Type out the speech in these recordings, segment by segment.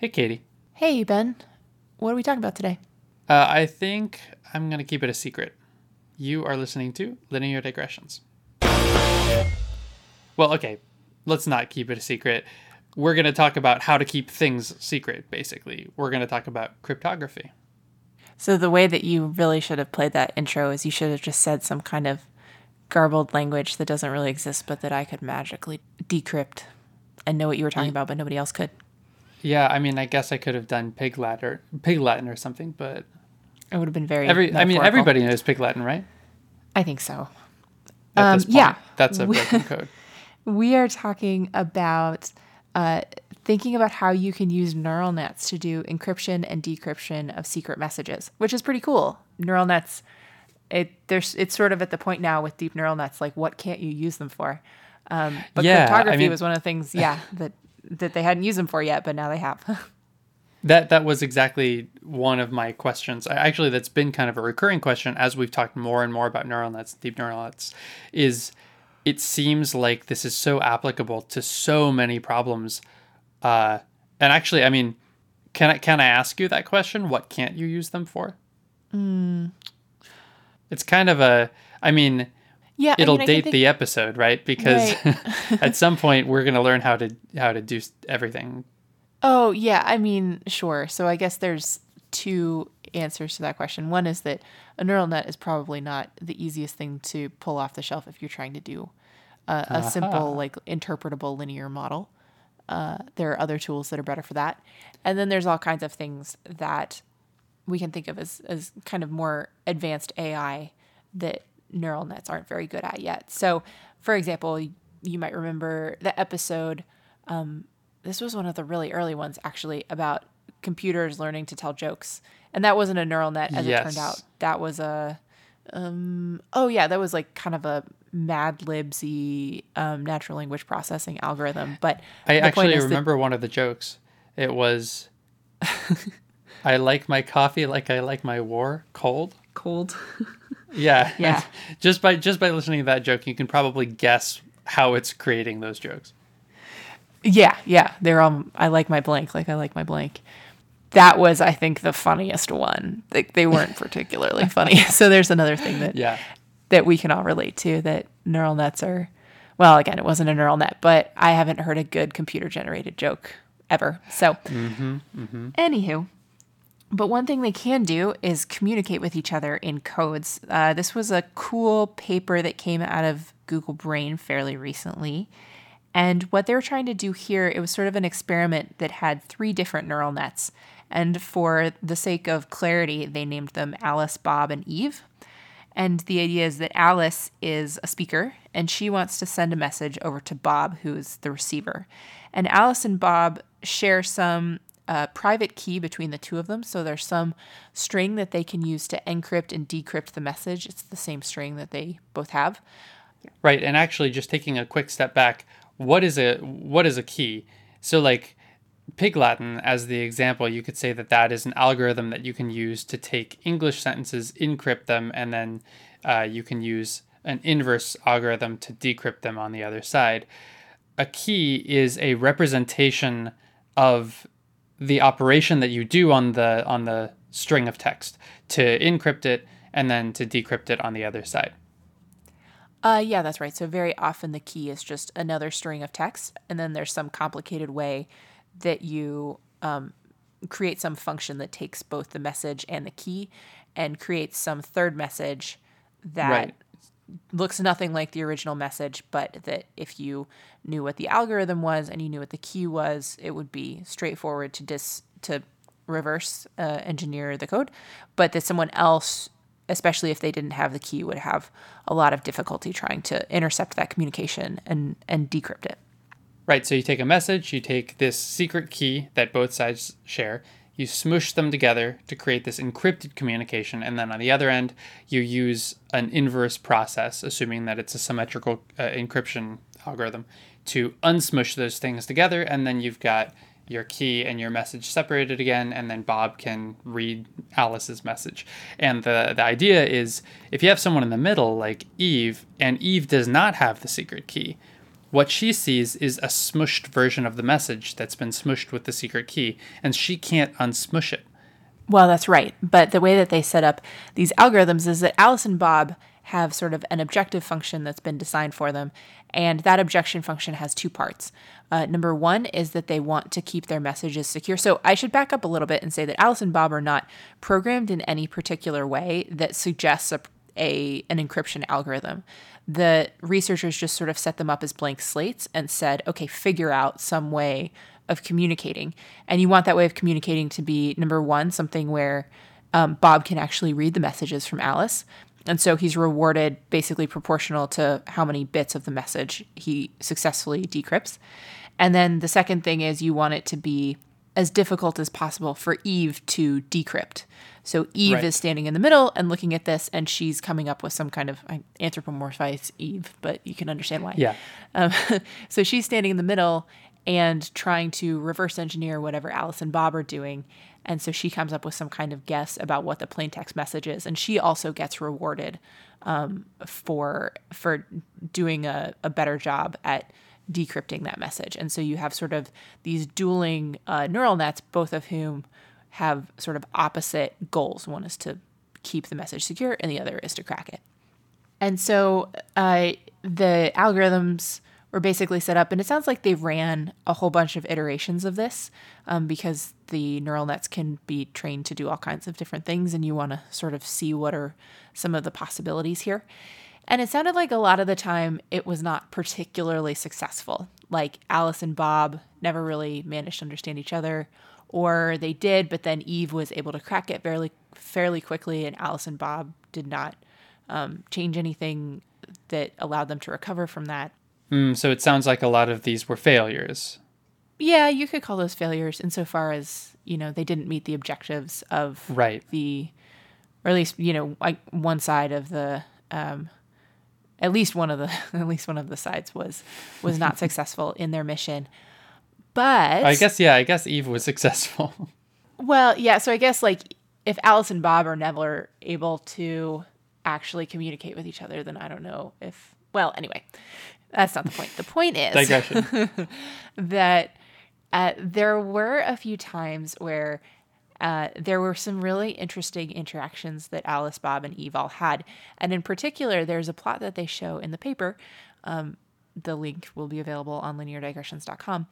Hey, Katie. Hey, Ben. What are we talking about today? Uh, I think I'm going to keep it a secret. You are listening to Linear Digressions. Well, okay, let's not keep it a secret. We're going to talk about how to keep things secret, basically. We're going to talk about cryptography. So, the way that you really should have played that intro is you should have just said some kind of garbled language that doesn't really exist, but that I could magically decrypt and know what you were talking about, but nobody else could. Yeah, I mean, I guess I could have done Pig Latin, Pig Latin or something, but It would have been very. every I mean, everybody knows Pig Latin, right? I think so. At Um, this point, yeah. that's a broken code. We are talking about uh, thinking about how you can use neural nets to do encryption and decryption of secret messages, which is pretty cool. Neural nets, it there's it's sort of at the point now with deep neural nets, like what can't you use them for? Um, but Yeah, I cryptography mean- was one of the things, yeah, that that they hadn't used them for yet, but now they have. That that was exactly one of my questions. I- Actually, that's been kind of a recurring question as we've talked more and more about neural nets, deep neural nets. Is it seems like this is so applicable to so many problems. Uh, and actually, I mean, can I can I ask you that question? What can't you use them for? It's kind of a. I mean, yeah, it'll mean, I can date think- the episode, right? Because Right. at some point we're going to learn how to how to do everything. Oh, yeah. I mean, sure. So I guess there's two answers to that question. One is that a neural net is probably not the easiest thing to pull off the shelf if you're trying to do a, a simple, like interpretable linear model. Uh, there are other tools that are better for that. And then there's all kinds of things that we can think of as, as kind of more advanced AI that neural nets aren't very good at yet. So, for example, you might remember the episode um, this was one of the really early ones actually about computers learning to tell jokes and that wasn't a neural net as it turned out that was a um oh yeah that was like kind of a mad libsy um, natural language processing algorithm but I actually is that- remember one of the jokes. It was, I like my coffee like I like my war cold. Cold. Yeah, Yeah. just by just by listening to that joke, you can probably guess how it's creating those jokes. yeah yeah. They're all i like my blank like i like my blank. That was i think the funniest one. Like they weren't particularly funny. So there's another thing that Yeah, that we can all relate to that neural nets are well again it wasn't a neural net but i haven't heard a good computer generated joke ever. So mm-hmm, mm-hmm. anywho but one thing they can do is communicate with each other in codes uh, this was a cool paper that came out of google brain fairly recently and what they were trying to do here, it was sort of an experiment that had three different neural nets. And for the sake of clarity, they named them Alice, Bob, and Eve. And the idea is that Alice is a speaker and she wants to send a message over to Bob, who is the receiver. And Alice and Bob share some private key between the two of them. So there's some string that they can use to encrypt and decrypt the message. It's the same string that they both have. right. And actually, just taking a quick step back, what is a what is a key? So like Pig Latin as the example, you could say that that is an algorithm that you can use to take English sentences, encrypt them, and then uh, you can use an inverse algorithm to decrypt them on the other side. A key is a representation of the operation that you do on the on the string of text to encrypt it and then to decrypt it on the other side. Uh, yeah, that's right. So very often the key is just another string of text, and then there's some complicated way that you um, create some function that takes both the message and the key, and creates some third message that Right. Looks nothing like the original message, but that if you knew what the algorithm was and you knew what the key was, it would be straightforward to dis to reverse uh, engineer the code, but that someone else, especially if they didn't have the key, would have a lot of difficulty trying to intercept that communication and and decrypt it. Right, so you take a message, you take this secret key that both sides share, you smush them together to create this encrypted communication, and then on the other end, you use an inverse process, assuming that it's a symmetrical uh, encryption algorithm, to unsmush those things together, and then you've got your key and your message separated again, and then Bob can read Alice's message. And the, the idea is if you have someone in the middle, like Eve, and Eve does not have the secret key, what she sees is a smushed version of the message that's been smushed with the secret key, and she can't unsmush it. Well, that's right. But the way that they set up these algorithms is that Alice and Bob have sort of an objective function that's been designed for them. And that objection function has two parts. Uh, number one is that they want to keep their messages secure. So I should back up a little bit and say that Alice and Bob are not programmed in any particular way that suggests a, a an encryption algorithm. The researchers just sort of set them up as blank slates and said, okay, figure out some way of communicating. And you want that way of communicating to be number one, something where um, Bob can actually read the messages from Alice. And so he's rewarded basically proportional to how many bits of the message he successfully decrypts. And then the second thing is you want it to be as difficult as possible for Eve to decrypt. So Eve right. is standing in the middle and looking at this, and she's coming up with some kind of I anthropomorphize Eve, but you can understand why. Yeah. Um, so she's standing in the middle and trying to reverse engineer whatever Alice and Bob are doing, and so she comes up with some kind of guess about what the plain text message is, and she also gets rewarded um, for for doing a, a better job at decrypting that message. And so you have sort of these dueling uh, neural nets, both of whom have sort of opposite goals. One is to keep the message secure, and the other is to crack it. And so uh, the algorithms were basically set up. And it sounds like they ran a whole bunch of iterations of this um, because the neural nets can be trained to do all kinds of different things, and you want to sort of see what are some of the possibilities here. And it sounded like a lot of the time it was not particularly successful. Like Alice and Bob never really managed to understand each other, or they did, but then Eve was able to crack it fairly fairly quickly, and Alice and Bob did not um, change anything that allowed them to recover from that. Mm, so it sounds like a lot of these were failures. Yeah, you could call those failures insofar as you know they didn't meet the objectives of right the, or at least you know like one side of the, um, at least one of the at least one of the sides was was not successful in their mission. But I guess yeah, I guess Eve was successful. well, yeah. So I guess like if Alice and Bob are never able to actually communicate with each other, then I don't know if well anyway that's not the point. The point is that uh, there were a few times where uh, there were some really interesting interactions that Alice, Bob, and Eve all had. And in particular, there's a plot that they show in the paper. Um, the link will be available on lineardigressions.com,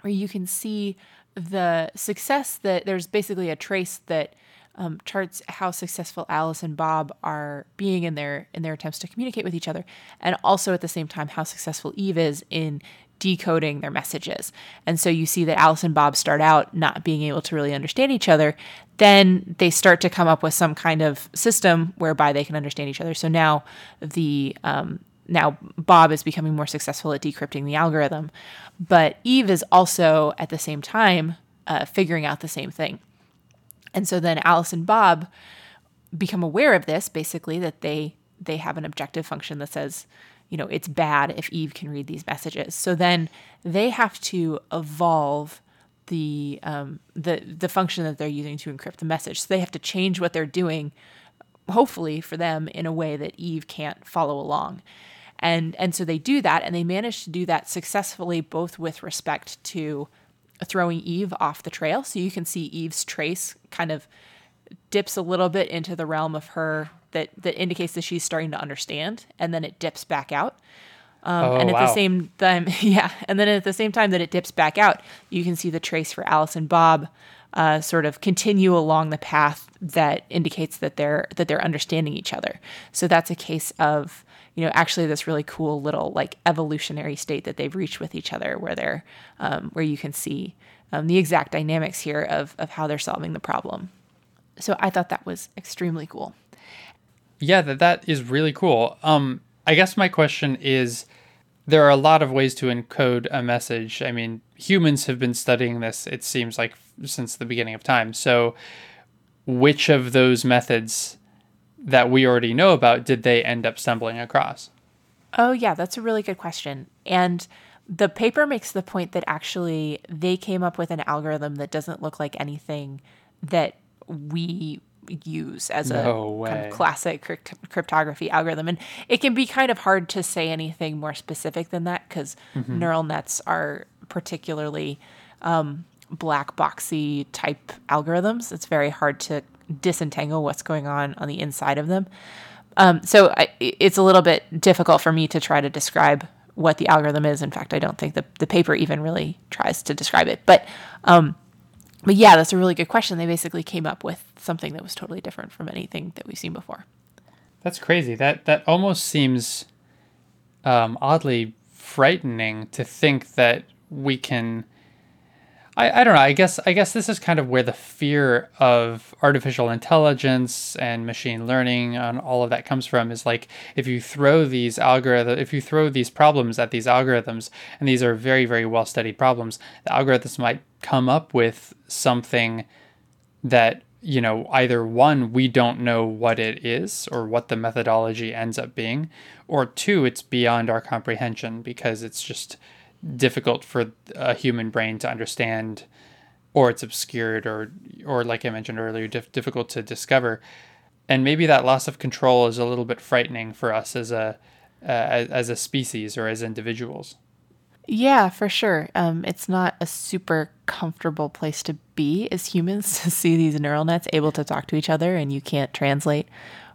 where you can see the success that there's basically a trace that um, charts how successful Alice and Bob are being in their in their attempts to communicate with each other, and also at the same time how successful Eve is in decoding their messages. And so you see that Alice and Bob start out not being able to really understand each other. Then they start to come up with some kind of system whereby they can understand each other. So now the um, now Bob is becoming more successful at decrypting the algorithm, but Eve is also at the same time uh, figuring out the same thing. And so then Alice and Bob become aware of this, basically, that they they have an objective function that says, you know, it's bad if Eve can read these messages. So then they have to evolve the um, the the function that they're using to encrypt the message. So they have to change what they're doing, hopefully for them, in a way that Eve can't follow along. And and so they do that, and they manage to do that successfully, both with respect to throwing Eve off the trail. So you can see Eve's trace kind of dips a little bit into the realm of her that that indicates that she's starting to understand, and then it dips back out. Um, oh, and at wow. the same time, yeah, and then at the same time that it dips back out, you can see the trace for Alice and Bob uh, sort of continue along the path that indicates that they're that they're understanding each other. So that's a case of you know actually this really cool little like evolutionary state that they've reached with each other where they're um, where you can see um, the exact dynamics here of of how they're solving the problem so i thought that was extremely cool yeah that that is really cool um i guess my question is there are a lot of ways to encode a message i mean humans have been studying this it seems like since the beginning of time so which of those methods that we already know about did they end up stumbling across? Oh, yeah, that's a really good question. And the paper makes the point that actually they came up with an algorithm that doesn't look like anything that we use as No a kind of classic crypt- cryptography algorithm. And it can be kind of hard to say anything more specific than that because neural nets are particularly um, black boxy type algorithms. It's very hard to disentangle what's going on on the inside of them. Um, so I, it's a little bit difficult for me to try to describe what the algorithm is. In fact, I don't think the, the paper even really tries to describe it. But um, but yeah, that's a really good question. They basically came up with something that was totally different from anything that we've seen before. That's crazy. That that almost seems um, oddly frightening to think that we can. I, I don't know. I guess I guess this is kind of where the fear of artificial intelligence and machine learning and all of that comes from. Is like if you throw these algorithm, if you throw these problems at these algorithms, and these are very very well studied problems, the algorithms might come up with something that you know either one we don't know what it is or what the methodology ends up being or two it's beyond our comprehension because it's just difficult for a human brain to understand or it's obscured or or like i mentioned earlier dif- difficult to discover. And maybe that loss of control is a little bit frightening for us as a uh, as, as a species or as individuals Yeah, for sure. Um, it's not a super comfortable place to be as humans to see these neural nets able to talk to each other and you can't translate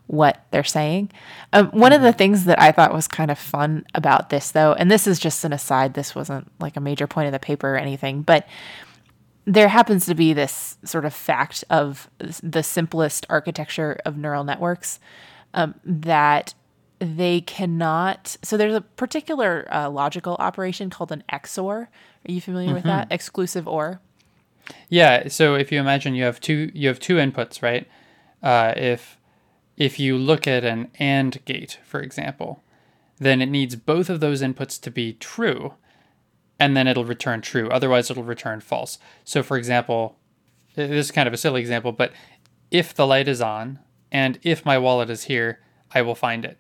what they're saying. Um, one of the things that I thought was kind of fun about this, though, and this is just an aside, this wasn't like a major point of the paper or anything, but there happens to be this sort of fact of the simplest architecture of neural networks um, that they cannot. So there's a particular uh, logical operation called an XOR. Are you familiar with that? Exclusive OR. Yeah. So if you imagine you have two you have two inputs, right? Uh, if if you look at an AND gate, for example, then it needs both of those inputs to be true, and then it'll return true. Otherwise, it'll return false. So, for example, this is kind of a silly example, but if the light is on and if my wallet is here, I will find it.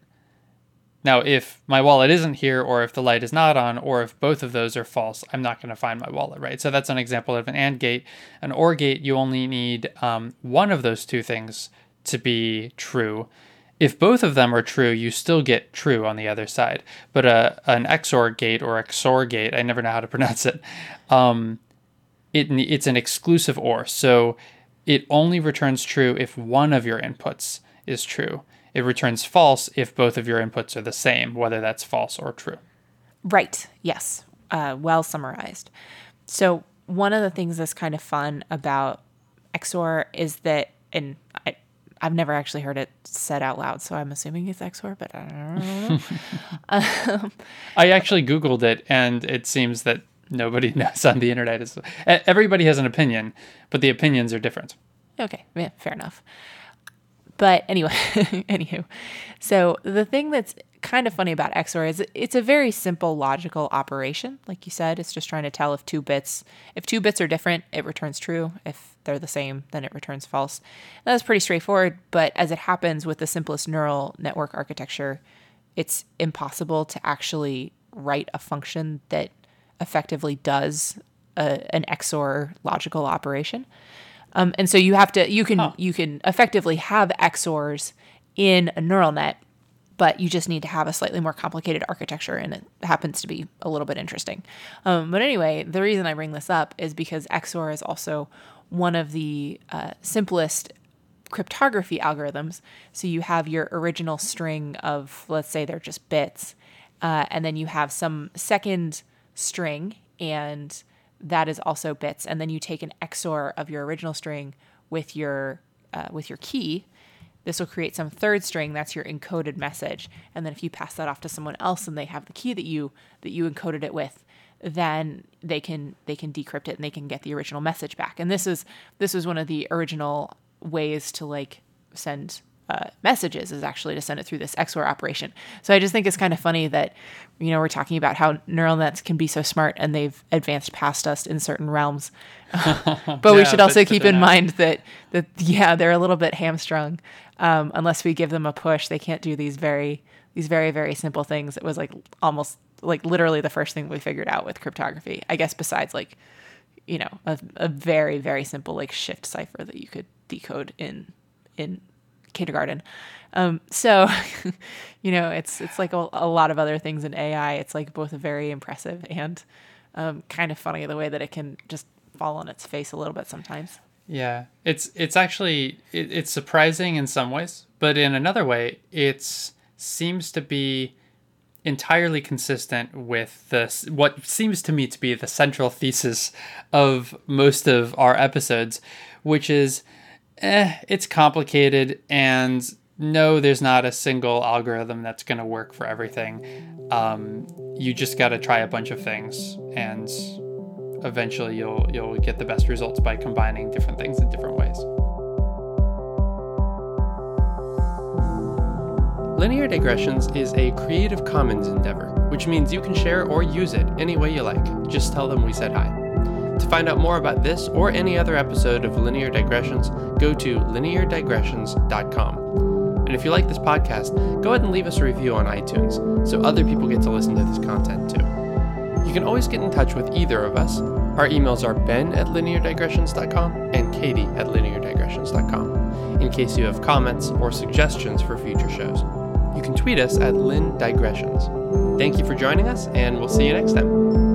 Now, if my wallet isn't here, or if the light is not on, or if both of those are false, I'm not going to find my wallet, right? So that's an example of an AND gate. An OR gate, you only need um, one of those two things to be true. If both of them are true, you still get true on the other side. But a, an XOR gate or XOR gate, I never know how to pronounce it, um, it it's an exclusive OR. So it only returns true if one of your inputs is true. It returns false if both of your inputs are the same, whether that's false or true. Right. Yes. Uh, well summarized. So one of the things that's kind of fun about XOR is that, and I, I've never actually heard it said out loud, so I'm assuming it's XOR, but I don't know. I actually Googled it, and it seems that nobody knows on the internet. Is everybody has an opinion, but the opinions are different. Okay, yeah, fair enough. But anyway, anywho, so the thing that's kind of funny about XOR is it's a very simple logical operation. Like you said, it's just trying to tell if two bits, if two bits are different, it returns true. If they're the same, then it returns false. That's pretty straightforward. But as it happens with the simplest neural network architecture, it's impossible to actually write a function that effectively does a, an XOR logical operation. Um, and so you have to you can you can effectively have XORs in a neural net, but you just need to have a slightly more complicated architecture, and it happens to be a little bit interesting. Um, but anyway, the reason I bring this up is because XOR is also one of the uh, simplest cryptography algorithms. So you have your original string of, let's say they're just bits, uh, and then you have some second string, and that is also bits. And then you take an XOR of your original string with your uh, with your key. This will create some third string that's your encoded message. And then if you pass that off to someone else and they have the key that you that you encoded it with, then they can they can decrypt it and they can get the original message back. And this is this was one of the original ways to like send uh, messages is actually to send it through this XOR operation. So I just think it's kind of funny that you know we're talking about how neural nets can be so smart and they've advanced past us in certain realms. but we should also keep in not. mind that that yeah they're a little bit hamstrung um, unless we give them a push. They can't do these very these very very simple things. It was like almost like literally the first thing we figured out with cryptography. I guess besides like you know a, a very very simple like shift cipher that you could decode in in kindergarten. Um, so, you know, it's it's like a, a, lot of other things in AI. It's like both very impressive and um, kind of funny the way that it can just fall on its face a little bit sometimes. Yeah, it's it's actually it, it's surprising in some ways, but in another way, it seems to be entirely consistent with the what seems to me to be the central thesis of most of our episodes, which is, eh, it's complicated and no, there's not a single algorithm that's going to work for everything. Um, you just got to try a bunch of things, and eventually you'll you'll get the best results by combining different things in different ways. Linear Digressions is a Creative Commons endeavor, which means you can share or use it any way you like. Just tell them we said hi. To find out more about this or any other episode of Linear Digressions, go to lineardigressions.com. And if you like this podcast, go ahead and leave us a review on iTunes so other people get to listen to this content too. You can always get in touch with either of us. Our emails are ben at lineardigressions.com and katie at lineardigressions.com in case you have comments or suggestions for future shows. You can tweet us at lindigressions. Thank you for joining us, and we'll see you next time.